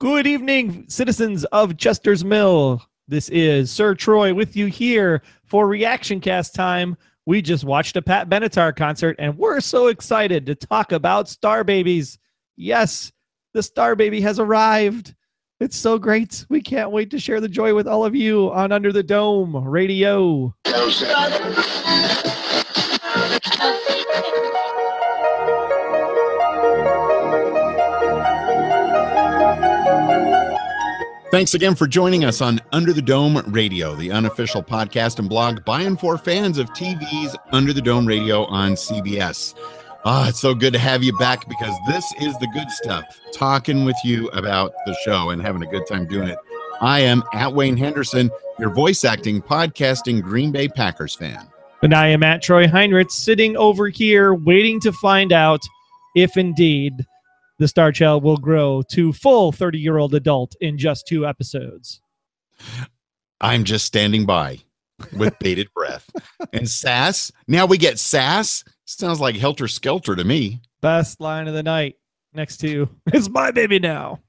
Good evening, citizens of Chester's Mill. This is Sir Troy with you here for Reaction Cast time. We just watched a Pat Benatar concert and we're so excited to talk about Star Babies. Yes, the Star Baby has arrived. It's so great. We can't wait to share the joy with all of you on Under the Dome Radio. Thanks again for joining us on Under the Dome Radio, the unofficial podcast and blog by and for fans of TV's Under the Dome Radio on CBS. Ah, oh, it's so good to have you back because this is the good stuff, talking with you about the show and having a good time doing it. I am at Wayne Henderson, your voice acting, podcasting Green Bay Packers fan. And I am at Troy Heinrich, sitting over here waiting to find out if indeed the Star Child will grow to full 30 year old adult in just two episodes. I'm just standing by with bated breath. And sass. Now we get sass. Sounds like helter skelter to me. Best line of the night next to it's my baby now.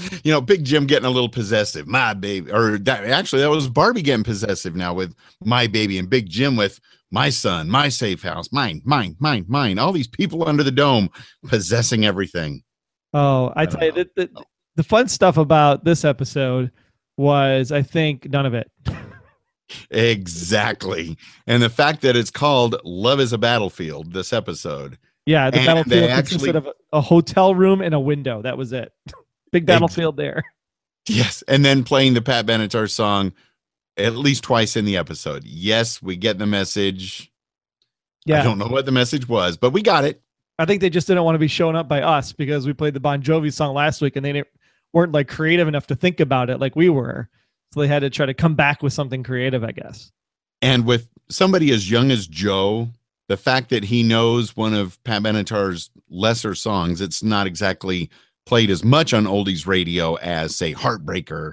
you know, Big Jim getting a little possessive. My baby, or that, actually, that was Barbie getting possessive now with my baby, and Big Jim with my son, my safe house, mine, mine, mine, mine. All these people under the dome possessing everything. Oh, I, I tell you, the, the, the fun stuff about this episode was, I think, none of it. exactly. And the fact that it's called Love is a Battlefield, this episode. Yeah, the and battlefield consisted of a hotel room and a window. That was it. Big battlefield there. Yes. And then playing the Pat Benatar song at least twice in the episode. Yes, we get the message. Yeah. I don't know what the message was, but we got it. I think they just didn't want to be shown up by us because we played the Bon Jovi song last week and they weren't like creative enough to think about it like we were. So they had to try to come back with something creative, I guess. And with somebody as young as Joe, the fact that he knows one of Pat Benatar's lesser songs, it's not exactly played as much on oldies radio as, say, Heartbreaker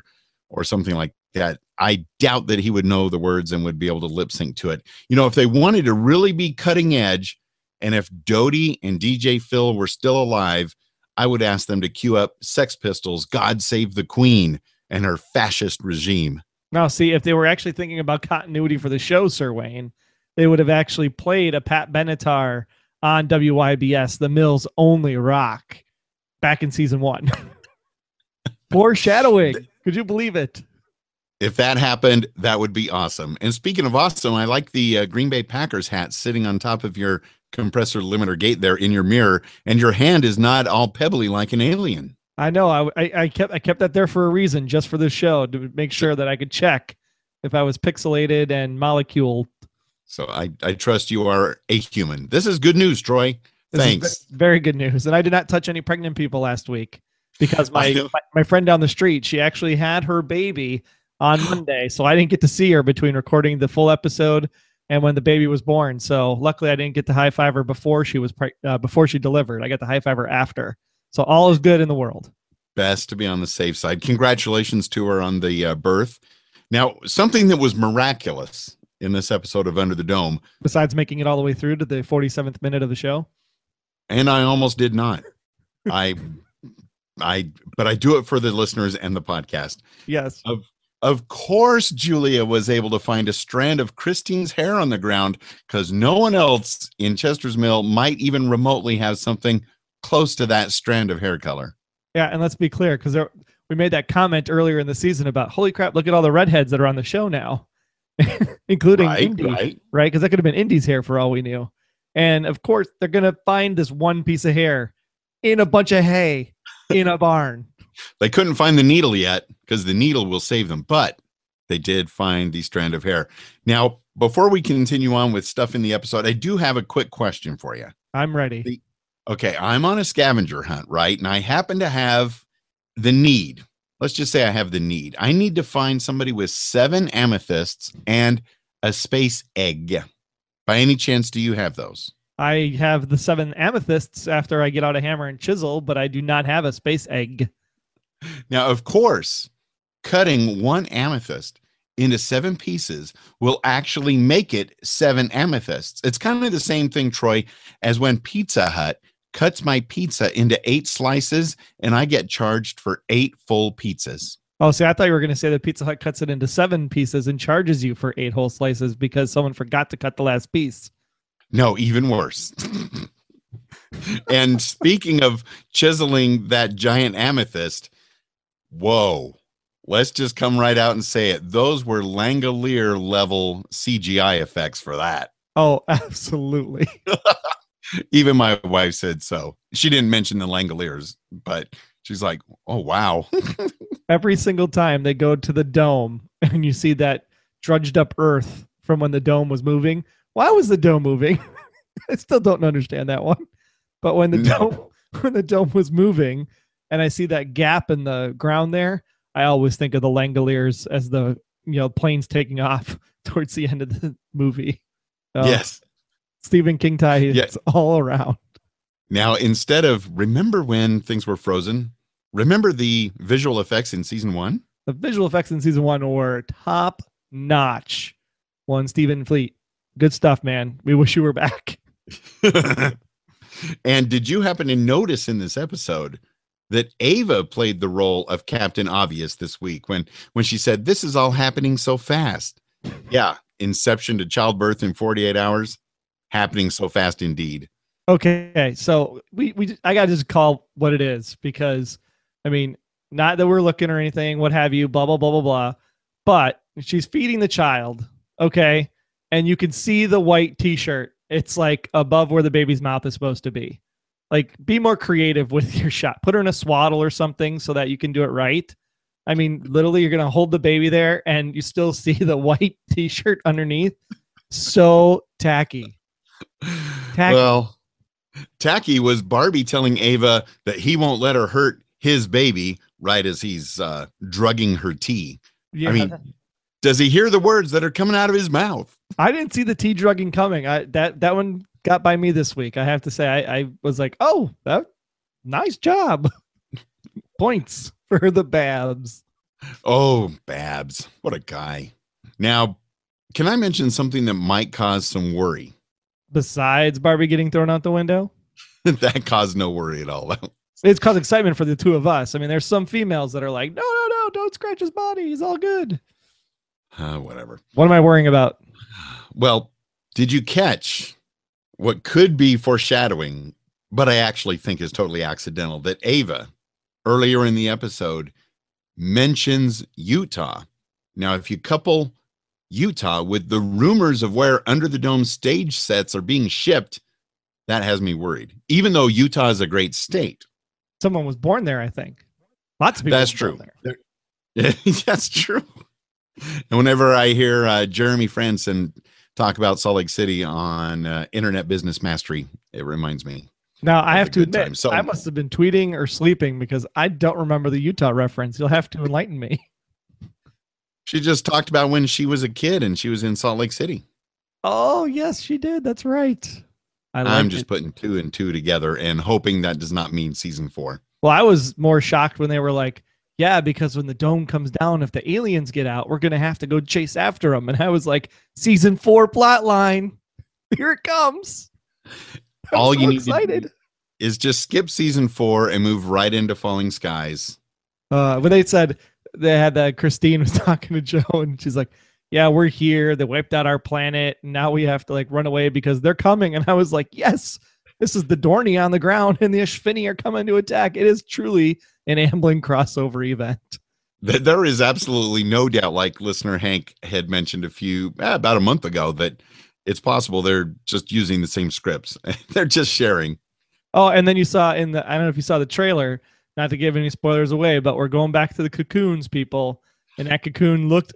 or something like that. I doubt that he would know the words and would be able to lip sync to it. You know, if they wanted to really be cutting edge, and if Dodee and DJ Phil were still alive, I would ask them to cue up Sex Pistols, God Save the Queen, and her fascist regime. Now, see, if they were actually thinking about continuity for the show, Sir Wayne, they would have actually played a Pat Benatar on WYBS, the Mills only rock, back in season one. Foreshadowing. Could you believe it? If that happened, that would be awesome. And speaking of awesome, I like the uh, Green Bay Packers hat sitting on top of your compressor limiter gate there in your mirror, and your hand is not all pebbly like an alien. I know. I, I, I kept I kept that there for a reason, just for this show, to make sure that I could check if I was pixelated and molecule. So I, I trust you are a human. This is good news, Troy. This Thanks. Very good news. And I did not touch any pregnant people last week because my, my, my friend down the street, she actually had her baby on Monday, so I didn't get to see her between recording the full episode and when the baby was born. So luckily, I didn't get to high five her before she was pre- uh, before she delivered. I got the high five her after. So all is good in the world. Best to be on the safe side. Congratulations to her on the uh, birth. Now, something that was miraculous in this episode of Under the Dome, besides making it all the way through to the 47th minute of the show, and I almost did not. I I but I do it for the listeners and the podcast. Yes. Of of course, Julia was able to find a strand of Christine's hair on the ground because no one else in Chester's Mill might even remotely have something close to that strand of hair color. Yeah, and let's be clear because we made that comment earlier in the season about holy crap, look at all the redheads that are on the show now, including right, Indy, right? Right, because that could have been Indy's hair for all we knew. And of course, they're gonna find this one piece of hair in a bunch of hay in a barn. They couldn't find the needle yet because the needle will save them, but they did find the strand of hair. Now, before we continue on with stuff in the episode, I do have a quick question for you. I'm ready. The, okay, I'm on a scavenger hunt, right? And I happen to have the need. Let's just say I have the need. I need to find somebody with seven amethysts and a space egg. By any chance, do you have those? I have the seven amethysts after I get out a hammer and chisel, but I do not have a space egg. Now, of course, cutting one amethyst into seven pieces will actually make it seven amethysts. It's kind of the same thing, Troy, as when Pizza Hut cuts my pizza into eight slices and I get charged for eight full pizzas. Oh, see, I thought you were going to say that Pizza Hut cuts it into seven pieces and charges you for eight whole slices because someone forgot to cut the last piece. No, even worse. and speaking of chiseling that giant amethyst, whoa, let's just come right out and say it. Those were Langolier level CGI effects for that. Oh, absolutely. Even my wife said so. She didn't mention the Langoliers, but she's like, oh, wow. Every single time they go to the dome and you see that drudged up earth from when the dome was moving. Why was the dome moving? I still don't understand that one. But when the No. dome when the dome was moving and I see that gap in the ground there, I always think of the Langoliers as the you know planes taking off towards the end of the movie. Yes. Stephen King tie all around. Now, instead of remember when things were frozen, remember the visual effects in season one? The visual effects in season one were top notch. One Stephen Fleet. Good stuff, man. We wish you were back. and did you happen to notice in this episode that Ava played the role of Captain Obvious this week when when she said this is all happening so fast? Yeah, inception to childbirth in 48 hours, happening so fast indeed. Okay, so we we I gotta just call what it is because I mean, not that we're looking or anything, what have you, blah blah blah blah blah. But she's feeding the child, okay, and you can see the white T-shirt. It's like above where the baby's mouth is supposed to be. Like, be more creative with your shot. Put her in a swaddle or something so that you can do it right. I mean, literally, you're gonna hold the baby there, and you still see the white T-shirt underneath. So tacky. Tacky. Well, tacky was Barbie telling Ava that he won't let her hurt his baby right as he's uh, drugging her tea. Yeah. I mean, does he hear the words that are coming out of his mouth? I didn't see the tea drugging coming. I that that one got by me this week. I have to say, I, I was like, oh, that nice job. Points for the Babs. Oh, Babs, what a guy. Now, can I mention something that might cause some worry? Besides Barbie getting thrown out the window, that caused no worry at all. It's caused excitement for the two of us. I mean, there's some females that are like, no, no, no, don't scratch his body. He's all good. Uh, whatever. What am I worrying about? Well, did you catch what could be foreshadowing, but I actually think is totally accidental that Ava earlier in the episode mentions Utah. Now, if you couple Utah with the rumors of where Under the Dome stage sets are being shipped, that has me worried. Even though Utah is a great state, Someone was born there, I think. Lots of people. that's true. That's true. And whenever I hear uh, Jeremy Frandsen talk about Salt Lake City on uh, Internet Business Mastery, it reminds me. Now I Have have to admit, time. So- I must have been tweeting or sleeping because I don't remember the Utah reference. You'll have to enlighten me. She just talked about when she was a kid and she was in Salt Lake City. Oh yes, she did. That's right. I I'm just it. putting two and two together and hoping that does not mean season four. Well, I was more shocked when they were like, "Yeah, because when the dome comes down, if the aliens get out, we're gonna have to go chase after them." And I was like, "Season four plot line, here it comes." All so you need to excited. Is just skip season four and move right into Falling Skies. Uh, when they said they had that Christine was talking to Joe, and she's like, "Yeah, we're here. They wiped out our planet, now we have to like run away because they're coming." And I was like, "Yes, this is the Dorney on the ground, and the Espheni are coming to attack. It is truly an Amblin crossover event." There is absolutely no doubt, like listener Hank had mentioned a few, eh, about a month ago, that it's possible they're just using the same scripts. they're just sharing. Oh, and then you saw in the I don't know if you saw the trailer, not to give any spoilers away, but we're going back to the cocoons, people. And that cocoon looked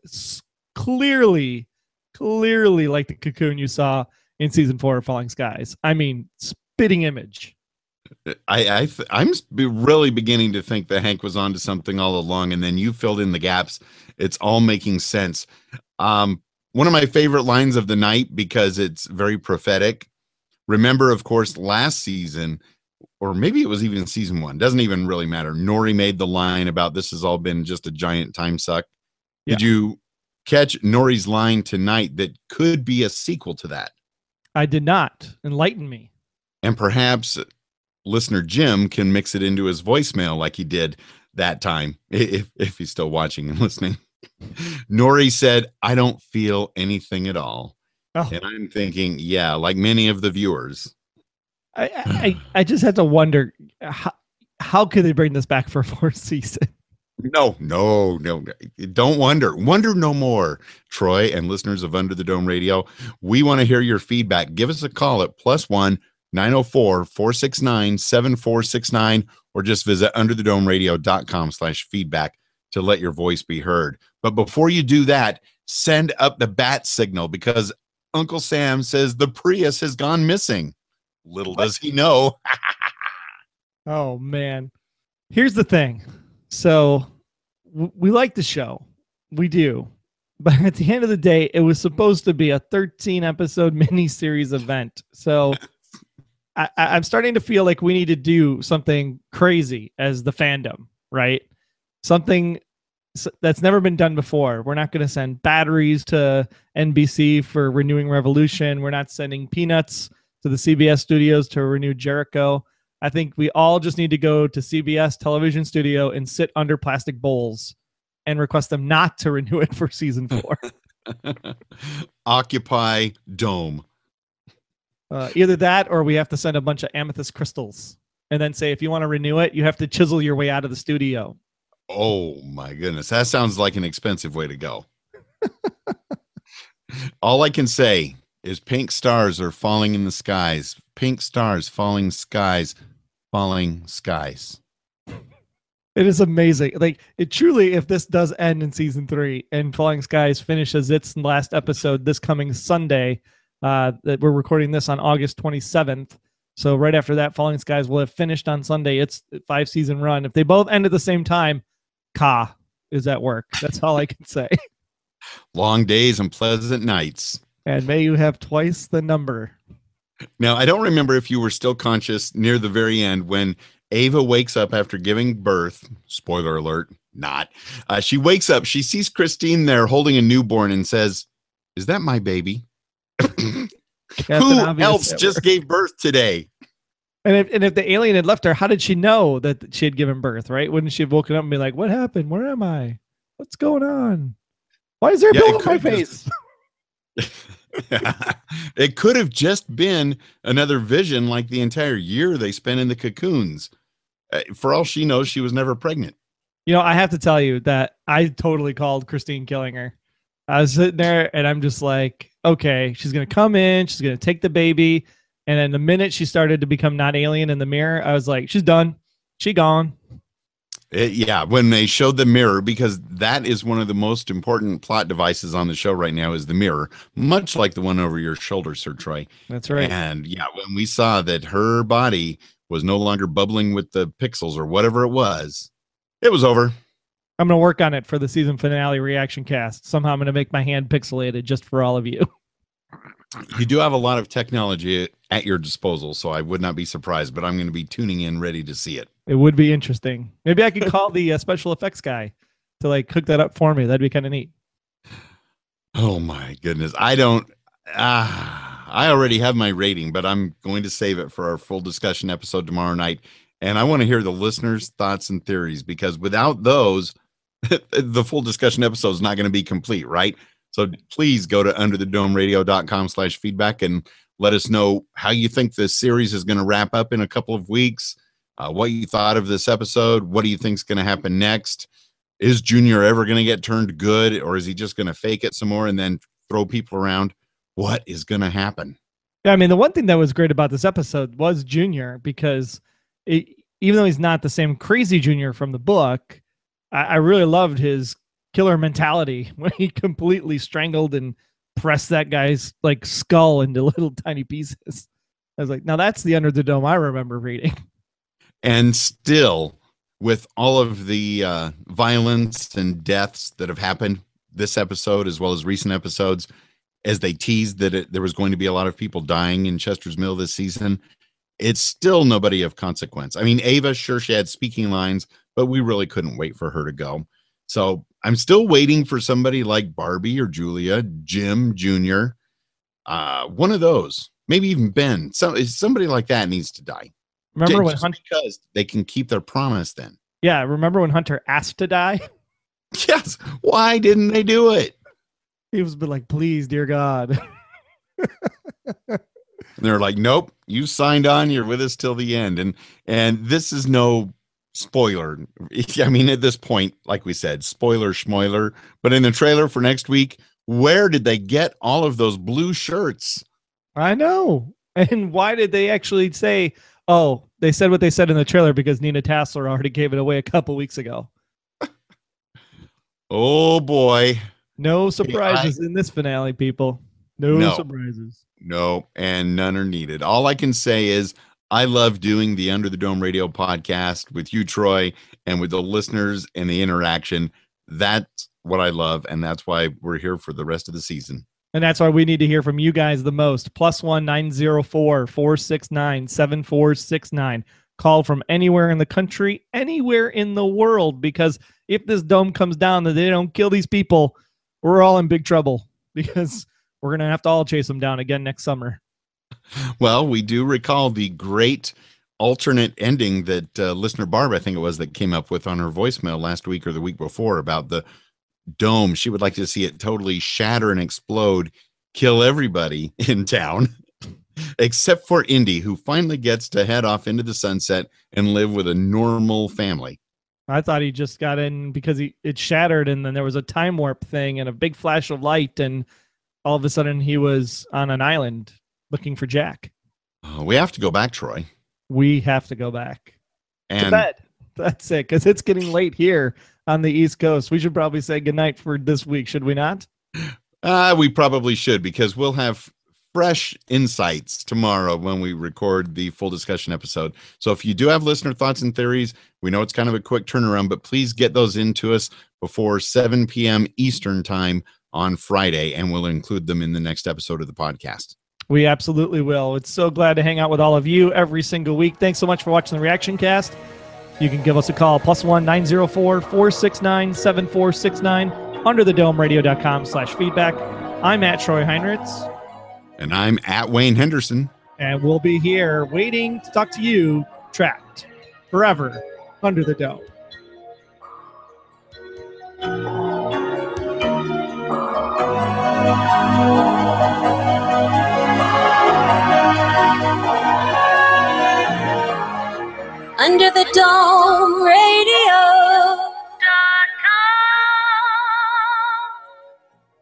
clearly, clearly like the cocoon you saw in season four of Falling Skies. I mean, spitting image. I, I th- I'm really beginning to think that Hank was onto something all along, and then you filled in the gaps. It's all making sense. Um, one of my favorite lines of the night because it's very prophetic. Remember, of course, last season, or maybe it was even season one. Doesn't even really matter. Norrie made the line about this has all been just a giant time suck. Did you catch Norrie's line tonight that could be a sequel to that? I did not enlighten me. and perhaps listener Jim can mix it into his voicemail like he did that time, if, if he's still watching and listening. Norrie said, I don't feel anything at all. Oh. And I'm thinking, yeah, like many of the viewers. I, I I just had to wonder how how could they bring this back for a fourth season? No, no, no. Don't wonder. Wonder no more. Troy and listeners of Under the Dome Radio, we want to hear your feedback. Give us a call at plus one 904 469 7469 or just visit underthedomeradio.com slash feedback to let your voice be heard. But before you do that, send up the bat signal because Uncle Sam says the Prius has gone missing. Little does he know. Oh man. Here's the thing. So w- we like the show. We do. But at the end of the day, it was supposed to be a 13 episode mini series event. So I, I'm starting to feel like we need to do something crazy as the fandom, right? Something that's never been done before. We're not going to send batteries to NBC for renewing Revolution. We're not sending peanuts to the CBS studios to renew Jericho. I think we all just need to go to CBS television studio and sit under plastic bowls and request them not to renew it for season four. Occupy Dome. uh, either that or we have to send a bunch of amethyst crystals and then say, if you want to renew it, you have to chisel your way out of the studio. Oh my goodness. That sounds like an expensive way to go. All I can say is pink stars are falling in the skies. Pink stars, falling skies, falling skies. It is amazing. Like it truly, if this does end in season three and Falling Skies finishes its last episode this coming Sunday, uh, that we're recording this on August 27th. So right after that, Falling Skies will have finished on Sunday. Its five season run. If they both end at the same time, Ka is at work. That's all I can say. Long days and pleasant nights. And may you have twice the number. Now, I don't remember if you were still conscious near the very end when Ava wakes up after giving birth. Spoiler alert, not. Uh, she wakes up, she sees Christine there holding a newborn and says, Is that my baby? Who else just gave birth today? And if and if the alien had left her, how did she know that she had given birth? Right? Wouldn't she have woken up and be like, "What happened? Where am I? What's going on? Why is there a Yeah, bill on my face?" it could have just been another vision like the entire year they spent in the cocoons. Uh, for all she knows, she was never pregnant. You know, I have to tell you that I totally called Christine killing her. I was sitting there and I'm just like, okay, she's gonna come in, she's gonna take the baby, and then the minute she started to become not alien in the mirror, I was like, she's done, she gone. It- yeah, when they showed the mirror, because that is one of the most important plot devices on the show right now is the mirror, much like the one over your shoulder, Sir Troy. That's right. And yeah, when we saw that her body was no longer bubbling with the pixels or whatever it was, it was over. I'm gonna work on it for the season finale reaction cast. Somehow I'm gonna make my hand pixelated just for all of you. You do have a lot of technology at your disposal, so I would not be surprised, but I'm going to be tuning in ready to see it. It would be interesting. Maybe I could call the uh, special effects guy to like hook that up for me. That'd be kind of neat. Oh my goodness. I don't ah I already have my rating, but I'm going to save it for our full discussion episode tomorrow night. And I want to hear the listeners' thoughts and theories because without those, the full discussion episode is not going to be complete, right? So please go to underthedomeradio.com slash feedback and let us know how you think this series is going to wrap up in a couple of weeks. Uh, what you thought of this episode. What do you think is going to happen next? Is Junior ever going to get turned good or is he just going to fake it some more and then throw people around? What is going to happen? Yeah, I mean, the one thing that was great about this episode was Junior because it, even though he's not the same crazy Junior from the book, I, I really loved his killer mentality when he completely strangled and pressed that guy's like skull into little tiny pieces. I was like, now that's the Under the Dome I remember reading. And still, with all of the uh, violence and deaths that have happened this episode, as well as recent episodes, as they teased that it, there was going to be a lot of people dying in Chester's Mill this season, it's still nobody of consequence. I mean, Ava, sure, she had speaking lines, but we really couldn't wait for her to go. So I'm still waiting for somebody like Barbie or Julia, Jim Jr., uh, one of those, maybe even Ben. So somebody like that needs to die. Remember J- when Hunter? because they can keep their promise then. Yeah, remember when Hunter asked to die? Yes. Why didn't they do it? He was been like, "Please, dear God." And they're like, nope, you signed on. You're with us till the end. And and this is no spoiler. I mean, at this point, like we said, spoiler schmoiler. But in the trailer for next week, where did they get all of those blue shirts? I know. And why did they actually say, "Oh, they said what they said in the trailer because Nina Tassler already gave it away a couple weeks ago." Oh boy. No surprises in this finale, people. No, No. surprises. No, and none are needed. All I can say is I love doing the Under the Dome Radio podcast with you, Troy, and with the listeners and the interaction. That's what I love, and that's why we're here for the rest of the season. And that's why we need to hear from you guys the most. Plus one nine zero four four six nine seven four six nine. Call from anywhere in the country, anywhere in the world, because if this dome comes down and they don't kill these people, we're all in big trouble because we're gonna have to all chase them down again next summer. Well, we do recall the great alternate ending that uh, listener Barb, I think it was, that came up with on her voicemail last week or the week before about the dome. She would like to see it totally shatter and explode, kill everybody in town, except for Indy, who finally gets to head off into the sunset and live with a normal family. I thought he just got in because he it shattered and then there was a time warp thing and a big flash of light and all of a sudden he was on an island looking for Jack. Uh, we have to go back, Troy. We have to go back to bed. That's it because it's getting late here on the East Coast. We should probably say goodnight for this week, should we not? Uh, we probably should because we'll have fresh insights tomorrow when we record the full discussion episode. So if you do have listener thoughts and theories, we know it's kind of a quick turnaround, but please get those into us before 7 p.m. Eastern time on Friday, and we'll include them in the next episode of the podcast. We absolutely will. It's so glad to hang out with all of you every single week. Thanks so much for watching the reaction cast. You can give us a call, plus one nine zero four four six nine seven four six nine under the domeradio.com slash feedback. I'm at Troy Heinrichs, And I'm at Wayne Henderson. and we'll be here waiting to talk to you, trapped forever under the dome. Under the Dome Radio.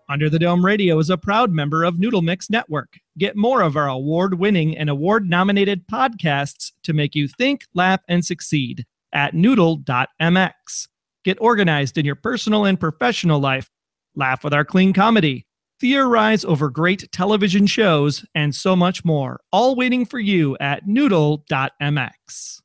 Under the Dome Radio is a proud member of Noodle Mix Network. Get more of our award winning and award nominated podcasts to make you think, laugh, and succeed at noodle.mx. Get organized in your personal and professional life. Laugh with our clean comedy. Theorize over great television shows and so much more. All waiting for you at noodle.mx.